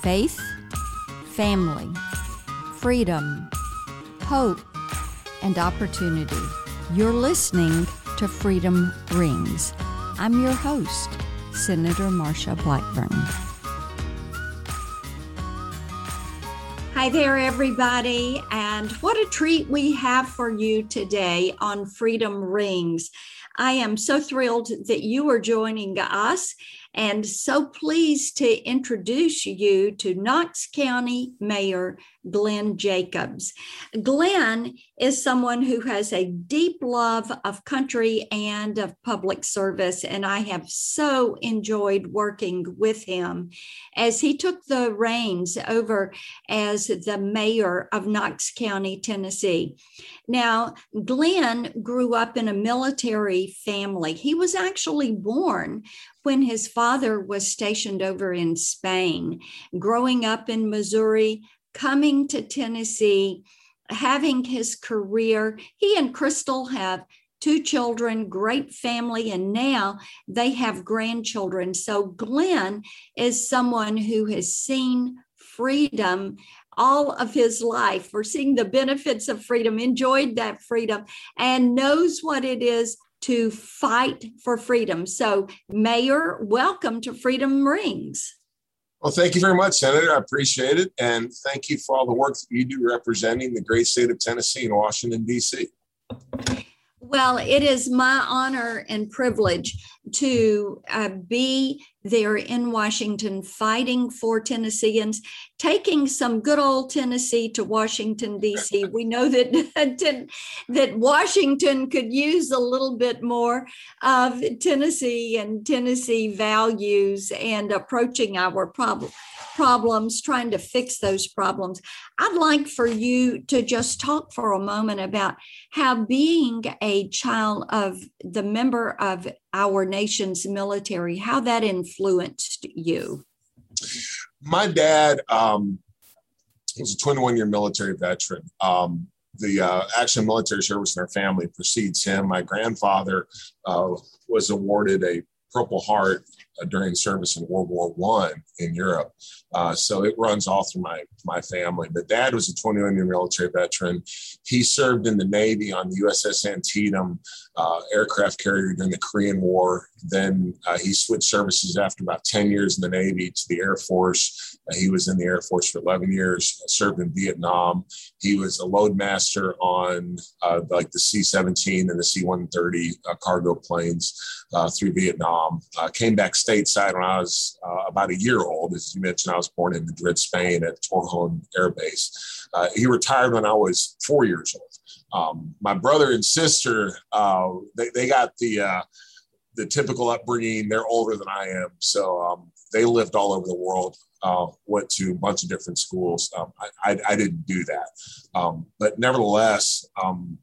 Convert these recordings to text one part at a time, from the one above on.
faith, family, freedom, hope, and opportunity. You're listening to Freedom Rings. I'm your host, Senator Marsha Blackburn. Hi there, everybody, and what a treat we have for you today on Freedom Rings. I am so thrilled that you are joining us and so pleased to introduce you to Knox County Mayor Glenn Jacobs. Glenn is someone who has a deep love of country and of public service, and I have so enjoyed working with him as he took the reins over as the mayor of Knox County, Tennessee. Now, Glenn grew up in a military family. He was actually born when his father was stationed over in Spain, growing up in Missouri, coming to Tennessee, having his career. He and Crystal have two children, great family, and now they have grandchildren. So Glenn is someone who has seen freedom all of his life for seeing the benefits of freedom, enjoyed that freedom, and knows what it is to fight for freedom. So, Mayor, welcome to Freedom Rings. Well, thank you very much, Senator. I appreciate it. And thank you for all the work that you do representing the great state of Tennessee and Washington, D.C. Well, it is my honor and privilege to uh, be there in Washington fighting for Tennesseans, taking some good old Tennessee to Washington, D.C. We know that, that Washington could use a little bit more of Tennessee and Tennessee values and approaching our problem problems, trying to fix those problems. I'd like for you to just talk for a moment about how being a child of the member of our nation's military, how that influenced you. My dad um, was a 21 year military veteran. Um, the uh, active military service in our family precedes him. My grandfather uh, was awarded a Purple Heart during service in World War One in Europe. Uh, so it runs all through my my family. But dad was a 21 year military veteran. He served in the Navy on the USS Antietam uh, aircraft carrier during the Korean War. Then uh, he switched services after about 10 years in the Navy to the Air Force. Uh, he was in the Air Force for 11 years, served in Vietnam. He was a loadmaster on uh, like the C 17 and the C 130 cargo planes through Vietnam. came back stateside when I was uh, about a year old. As you mentioned, I was born in Madrid, Spain at Torrejon Air Base. Uh, he retired when I was four years old. Um, my brother and sister, uh, they, they got the uh, the typical upbringing. They're older than I am, so um, they lived all over the world. Uh, went to a bunch of different schools. Um, I, I, I, didn't do that, um, but nevertheless, um,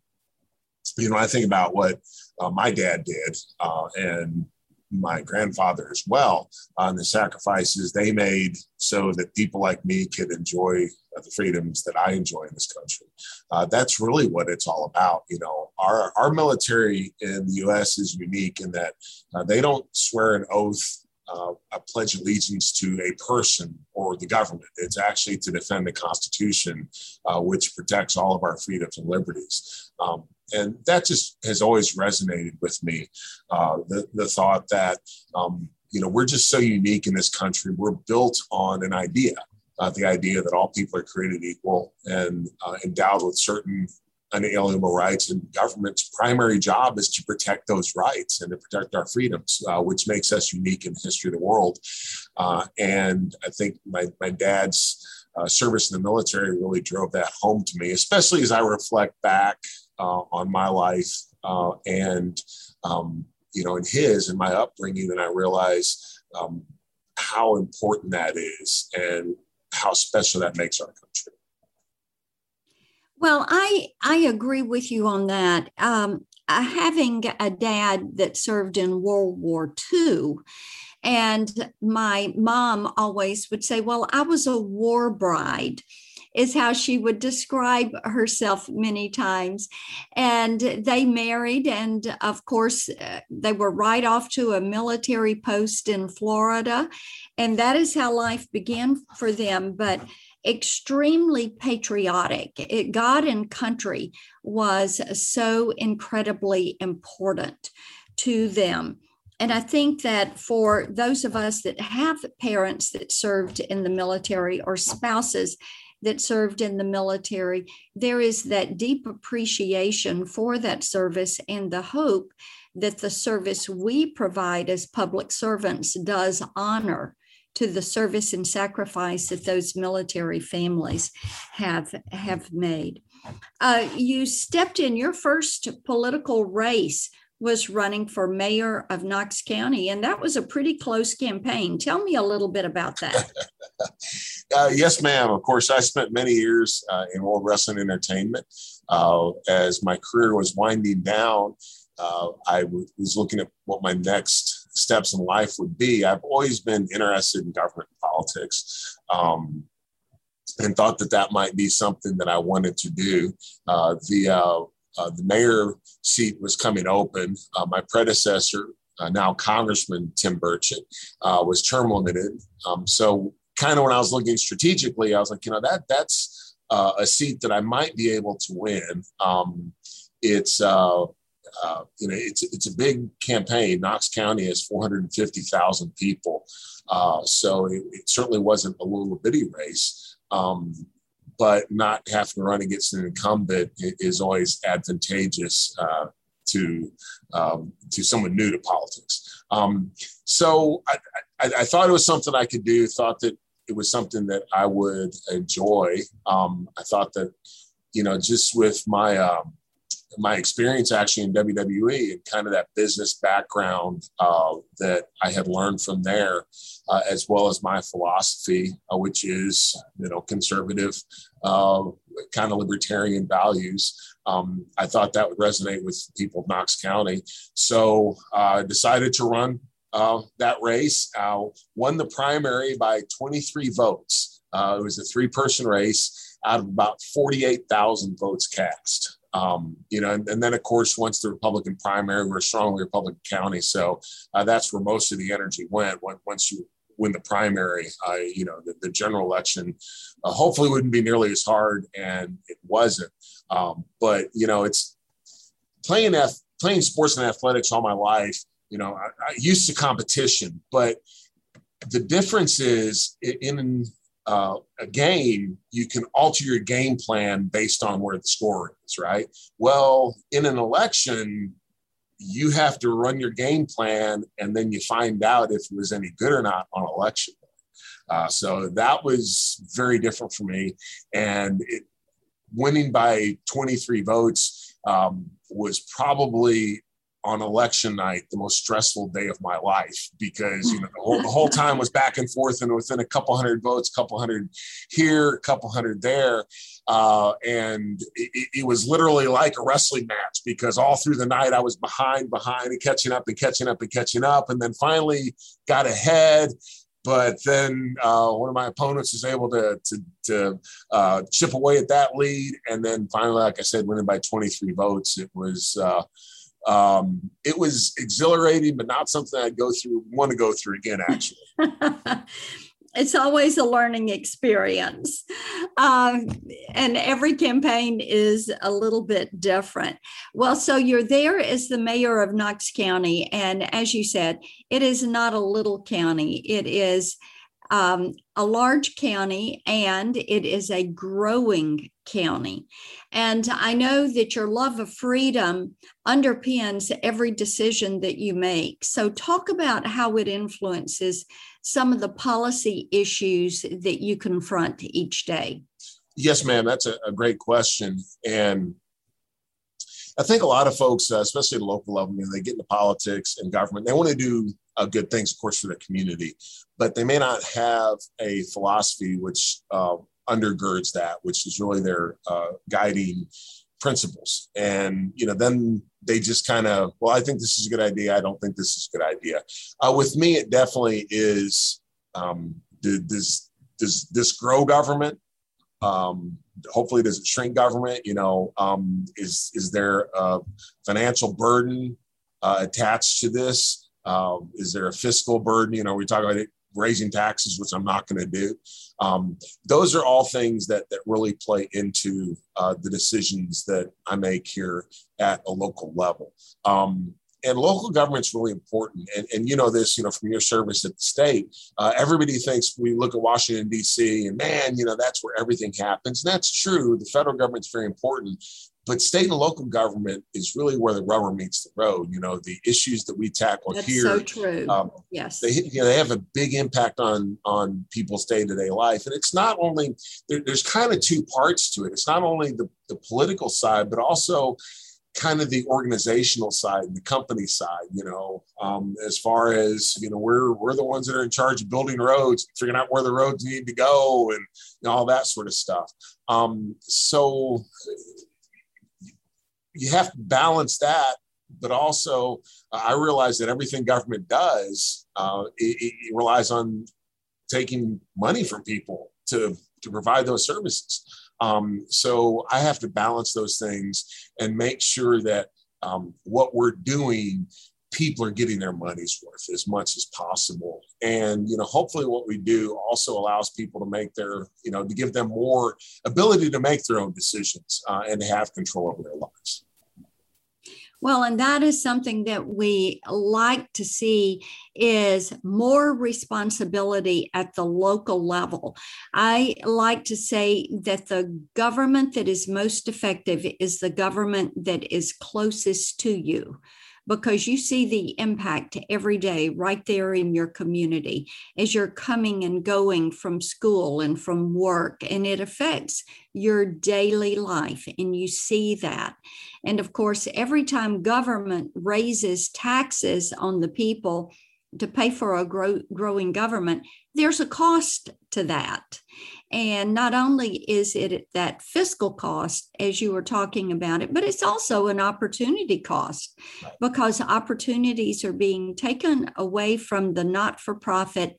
you know, I think about what uh, my dad did, uh, and my grandfather as well on the sacrifices they made so that people like me could enjoy the freedoms that I enjoy in this country. Uh, that's really what it's all about. You know, our, our military in the U.S. is unique in that uh, they don't swear an oath uh, a pledge of allegiance to a person or the government. It's actually to defend the Constitution, uh, which protects all of our freedoms and liberties. Um, and that just has always resonated with me. Uh, the, the thought that, um, you know, we're just so unique in this country. We're built on an idea, uh, the idea that all people are created equal and uh, endowed with certain unalienable rights. And government's primary job is to protect those rights and to protect our freedoms, uh, which makes us unique in the history of the world. Uh, and I think my, my dad's uh, service in the military really drove that home to me, especially as I reflect back uh, on my life uh, and um, you know in his and my upbringing and i realize um, how important that is and how special that makes our country. Well i i agree with you on that. Um, uh, having a dad that served in world war ii and my mom always would say well i was a war bride is how she would describe herself many times. And they married, and of course, uh, they were right off to a military post in Florida. And that is how life began for them. But extremely patriotic. It, God and country was so incredibly important to them. And I think that for those of us that have parents that served in the military or spouses that served in the military, there is that deep appreciation for that service and the hope that the service we provide as public servants does honor to the service and sacrifice that those military families have have made. Uh, you stepped in your first political race was running for mayor of Knox County, and that was a pretty close campaign. Tell me a little bit about that. uh, yes, ma'am. Of course, I spent many years uh, in World Wrestling Entertainment. Uh, as my career was winding down, uh, I w- was looking at what my next steps in life would be. I've always been interested in government and politics. Um, and thought that that might be something that I wanted to do. Uh, the uh, the mayor seat was coming open. Uh, my predecessor, uh, now Congressman Tim Burchett, uh, was term limited. Um, so, kind of when I was looking strategically, I was like, you know, that that's uh, a seat that I might be able to win. Um, it's uh, you know, it's it's a big campaign. Knox County has 450,000 people, so it, it, certainly wasn't a little bitty race. Um, but not having to run against an incumbent is always advantageous uh, to um, to someone new to politics. Um, so I, I, I, thought it was something I could do. Thought that it was something that I would enjoy. Um, I thought that you know just with my um, my experience actually in WWE and kind of that business background uh, that I had learned from there, uh, as well as my philosophy, uh, which is you know conservative, uh, kind of libertarian values. Um, I thought that would resonate with people of Knox County, so I uh, decided to run uh, that race. I won the primary by 23 votes. it was a three-person race out of about 48,000 votes cast. Um, you know, and, and, then of course, once the Republican primary, we're a strongly Republican county, so uh, that's where most of the energy went. Once you win the primary, uh, you know, the, the general election uh, hopefully wouldn't be nearly as hard, and it wasn't. Um, but you know, it's playing playing sports and athletics all my life. You know, I, I used to competition, but the difference is in uh, a game, you can alter your game plan based on where the score is, right? Well, in an election, you have to run your game plan and then you find out if it was any good or not on election. Uh, so that was very different for me. And it, winning by 23 votes um, was probably on election night the most stressful day of my life because you know the whole, the whole time was back and forth and within a couple hundred votes a couple hundred here a couple hundred there. Uh, and it, it, was literally like a wrestling match because all through the night i was behind behind and catching up and catching up and catching up. And then finally got ahead. But then uh, one of my opponents was able to to, to uh, chip away at that lead, and then finally, like I said, winning by 23 votes. It was uh, um, it was exhilarating, but not something I'd go through, want to go through again, actually. it's always a learning experience. Um, and every campaign is a little bit different. Well, so you're there as the mayor of Knox County. And as you said, it is not a little county, it is um, a large county and it is a growing county. And I know that your love of freedom underpins every decision that you make. So, talk about how it influences some of the policy issues that you confront each day. Yes, ma'am. That's a, a great question. And I think a lot of folks, uh, especially at the local level, you know, they get into politics and government, they want to do uh, good things, of course, for the community, but they may not have a philosophy which uh, undergirds that, which is really their uh, guiding principles. And you know, then they just kind of, well, I think this is a good idea. I don't think this is a good idea. Uh, with me, it definitely is. Um, does does this grow government Um, hopefully, does it shrink government? You know, um, is is there a financial burden uh, attached to this? Um, is there a fiscal burden? You know, we talk about it, raising taxes, which I'm not going to do. Um, those are all things that that really play into uh, the decisions that I make here at a local level. Um, and local government's really important. And, and you know this, you know, from your service at the state, uh, everybody thinks we look at Washington D.C. and man, you know, that's where everything happens. And that's true. The federal government's very important, but state and local government is really where the rubber meets the road. You know, the issues that we tackle That's here. so true. Um, yes, they you know they have a big impact on on people's day to day life, and it's not only there, there's kind of two parts to it. It's not only the the political side, but also kind of the organizational side and the company side you know um, as far as you know we're we're the ones that are in charge of building roads figuring out where the roads need to go and all that sort of stuff um, so you have to balance that but also uh, i realize that everything government does uh, it, it relies on taking money from people to to provide those services. Um, so I have to balance those things and make sure that um, what we're doing, people are getting their money's worth as much as possible. And, you know, hopefully what we do also allows people to make their, you know, to give them more ability to make their own decisions uh, and have control over their lives. Well, and that is something that we like to see is more responsibility at the local level. I like to say that the government that is most effective is the government that is closest to you because you see the impact every day right there in your community as you're coming and going from school and from work, and it affects your daily life, and you see that. And of course, every time government raises taxes on the people, to pay for a grow, growing government, there's a cost to that. And not only is it that fiscal cost, as you were talking about it, but it's also an opportunity cost because opportunities are being taken away from the not for profit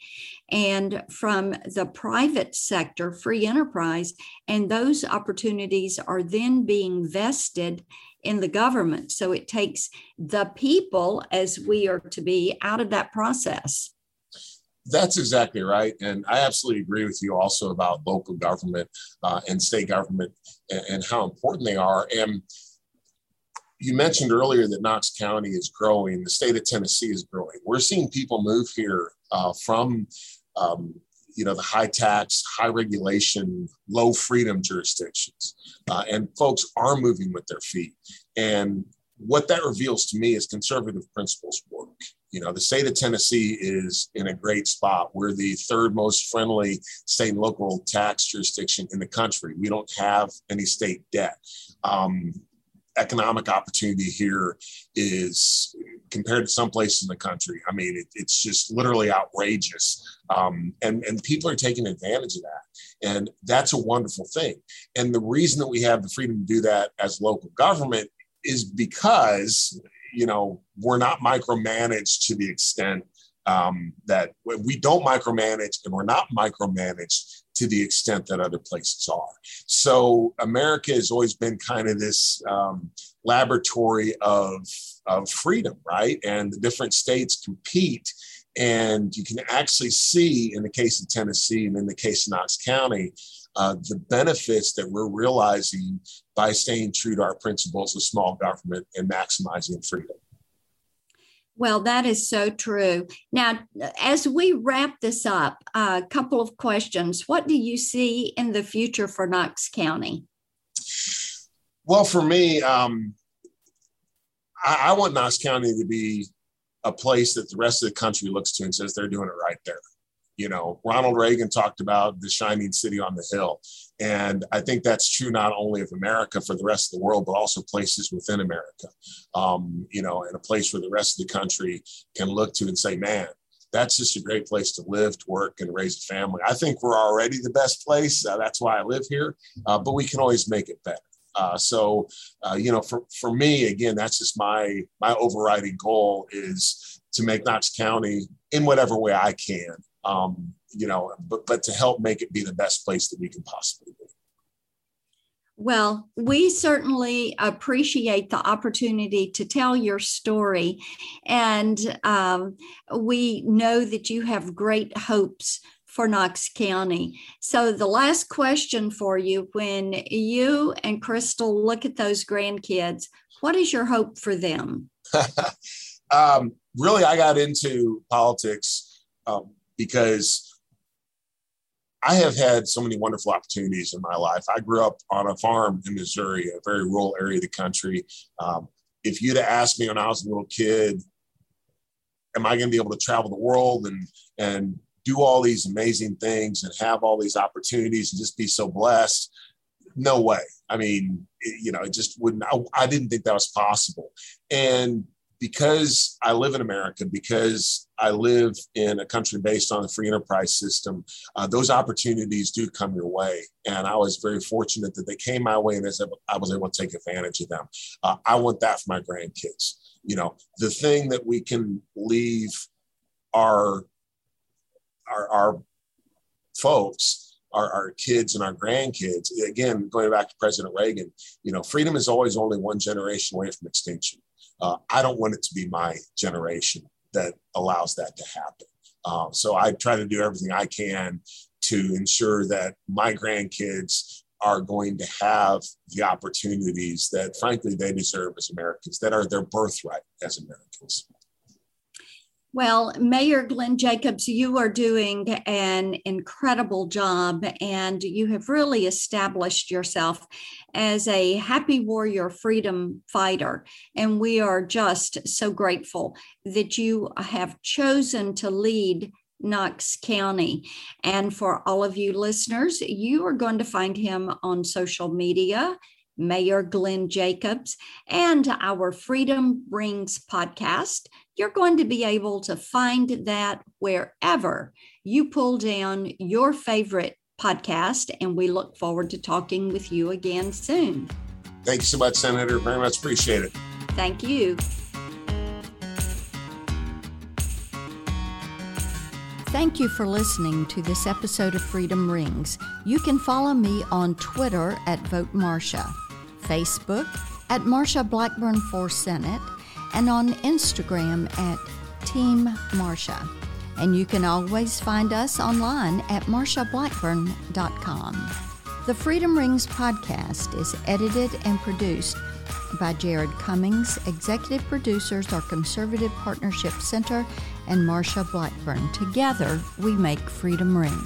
and from the private sector, free enterprise. And those opportunities are then being vested in the government. So it takes the people, as we are to be, out of that process. That's exactly right. And I absolutely agree with you also about local government uh, and state government and, and, how important they are. And you mentioned earlier that Knox County is growing, the state of Tennessee is growing. We're seeing people move here uh, from um, you know the high tax, high regulation, low freedom jurisdictions, uh, and folks are moving with their feet. And what that reveals to me is conservative principles work. You know, the state of Tennessee is in a great spot. We're the third most friendly state and local tax jurisdiction in the country. We don't have any state debt. Um, economic opportunity here is compared to some places in the country. I mean, it, it's just literally outrageous. Um, and, and people are taking advantage of that. And that's a wonderful thing. And the reason that we have the freedom to do that as local government is because, you know, we're not micromanaged to the extent um, that we don't micromanage and we're not micromanaged to the extent that other places are. So America has always been kind of this um, laboratory of, of freedom, right? And the different states compete. And you can actually see in the case of Tennessee and in the case of Knox County, uh, the benefits that we're realizing by staying true to our principles of small government and maximizing freedom. Well, that is so true. Now, as we wrap this up, a couple of questions. What do you see in the future for Knox County? Well, for me, um, I, I want Knox County to be a place that the rest of the country looks to and says they're doing it right there. You know, Ronald Reagan talked about the shining city on the hill. And I think that's true not only of America for the rest of the world, but also places within America. Um, you know, and a place where the rest of the country can look to and say, man, that's just a great place to live, to work, and raise a family. I think we're already the best place. Uh, that's why I live here, uh, but we can always make it better. Uh, so, uh, you know, for, for me, again, that's just my my overriding goal is to make Knox County in whatever way I can um, you know, but but to help make it be the best place that we can possibly be. Well, we certainly appreciate the opportunity to tell your story. And um, we know that you have great hopes for Knox County. So, the last question for you when you and Crystal look at those grandkids, what is your hope for them? um, really, I got into politics um, because I have had so many wonderful opportunities in my life. I grew up on a farm in Missouri, a very rural area of the country. Um, if you'd have asked me when I was a little kid, am I going to be able to travel the world and and do all these amazing things and have all these opportunities and just be so blessed? No way. I mean, you know, it just wouldn't. I, I didn't think that was possible. And because I live in America, because I live in a country based on the free enterprise system, uh, those opportunities do come your way. And I was very fortunate that they came my way and I was able to take advantage of them. Uh, I want that for my grandkids. You know, the thing that we can leave our, our, our folks our, our, kids and our grandkids. Again, going back to President Reagan, you know, freedom is always only one generation away from extinction. Uh, I don't want it to be my generation that allows that to happen. Um, so I try to do everything I can to ensure that my grandkids are going to have the opportunities that, frankly, they deserve as Americans, that are their birthright as Americans. Well, Mayor Glenn Jacobs, you are doing an incredible job and you have really established yourself as a happy warrior freedom fighter. And we are just so grateful that you have chosen to lead Knox County. And for all of you listeners, you are going to find him on social media. Mayor Glenn Jacobs, and our Freedom Rings podcast you're going to be able to find that wherever you pull down your favorite podcast. And we look forward to talking with you again soon. Thank you so much, Senator. Very much appreciate it. Thank you. Thank you for listening to this episode of Freedom Rings. You can follow me on Twitter at Vote Marsha, Facebook at Marsha Blackburn for Senate, and on Instagram at Team Marsha. And you can always find us online at marshablackburn.com. The Freedom Rings podcast is edited and produced by Jared Cummings. Executive producers are Conservative Partnership Center and Marsha Blackburn. Together, we make Freedom Ring.